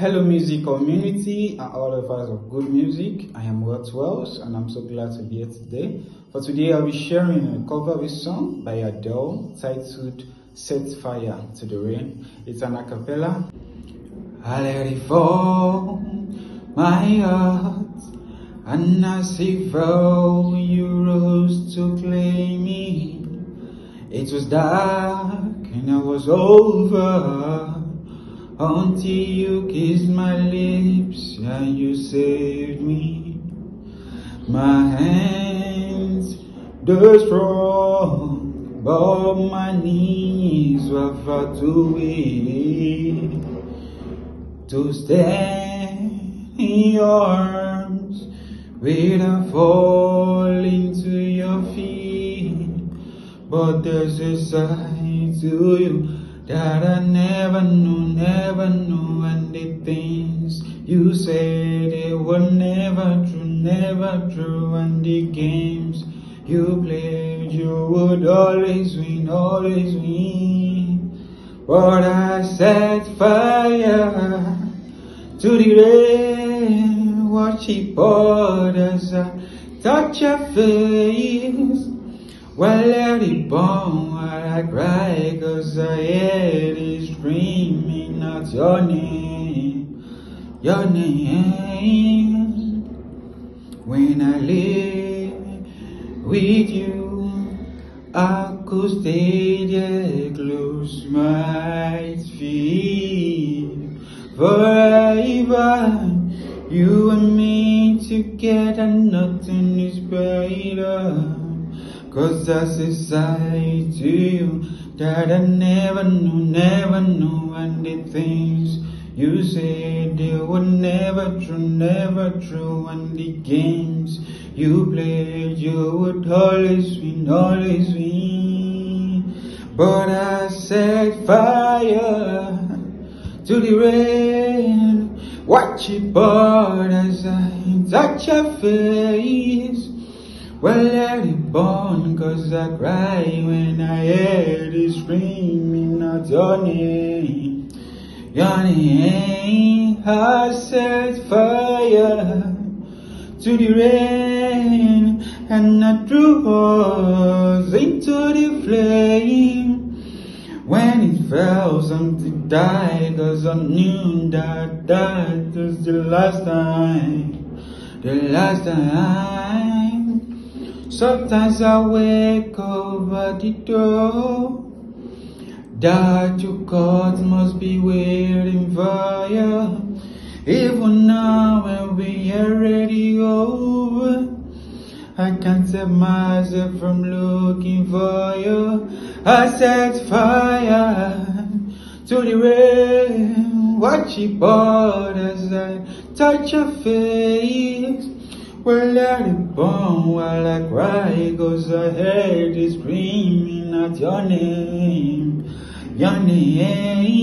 Hello, music community and all of us of good music. I am Wealthwess and I'm so glad to be here today. For today, I'll be sharing a cover of a song by Adele titled Set Fire to the Rain. It's an a cappella. I let it fall, my heart, and as if fell, you rose to claim me. It was dark and I was over until you kissed my lips and you saved me. My hands, the strong, but my knees were far too weak to stand in your arms without falling to your feet. But there's a side to you that I never knew, never knew, and the things you said they were never true, never true, and the games you played you would always win, always win. But I set fire to the rain, watch it pour as I touch your face. It burn while I cry, cause I hear it screaming out your name, your name. When I live with you, I could stay there close my feet forever. You and me together, nothing is better. Cause that's a side to you that I never knew, never knew. And the things you said they were never true, never true. And the games you played, you would always win, always win. But I set fire to the rain. Watch it burn as I touch your face. Well, let it burn, cause I cry when I hear it screaming out your name. Your name has set fire to the rain, and I threw us into the flame. When it fell, something died, cause I knew that that was the last time, the last time. Sometimes I wake over the door that you God must be waiting for you. Even now when we are ready over, I can't save myself from looking for you. I set fire to the rain, watch it as I touch your face. Well, let it burn while I cry, cause I heard it screaming out your name, your name.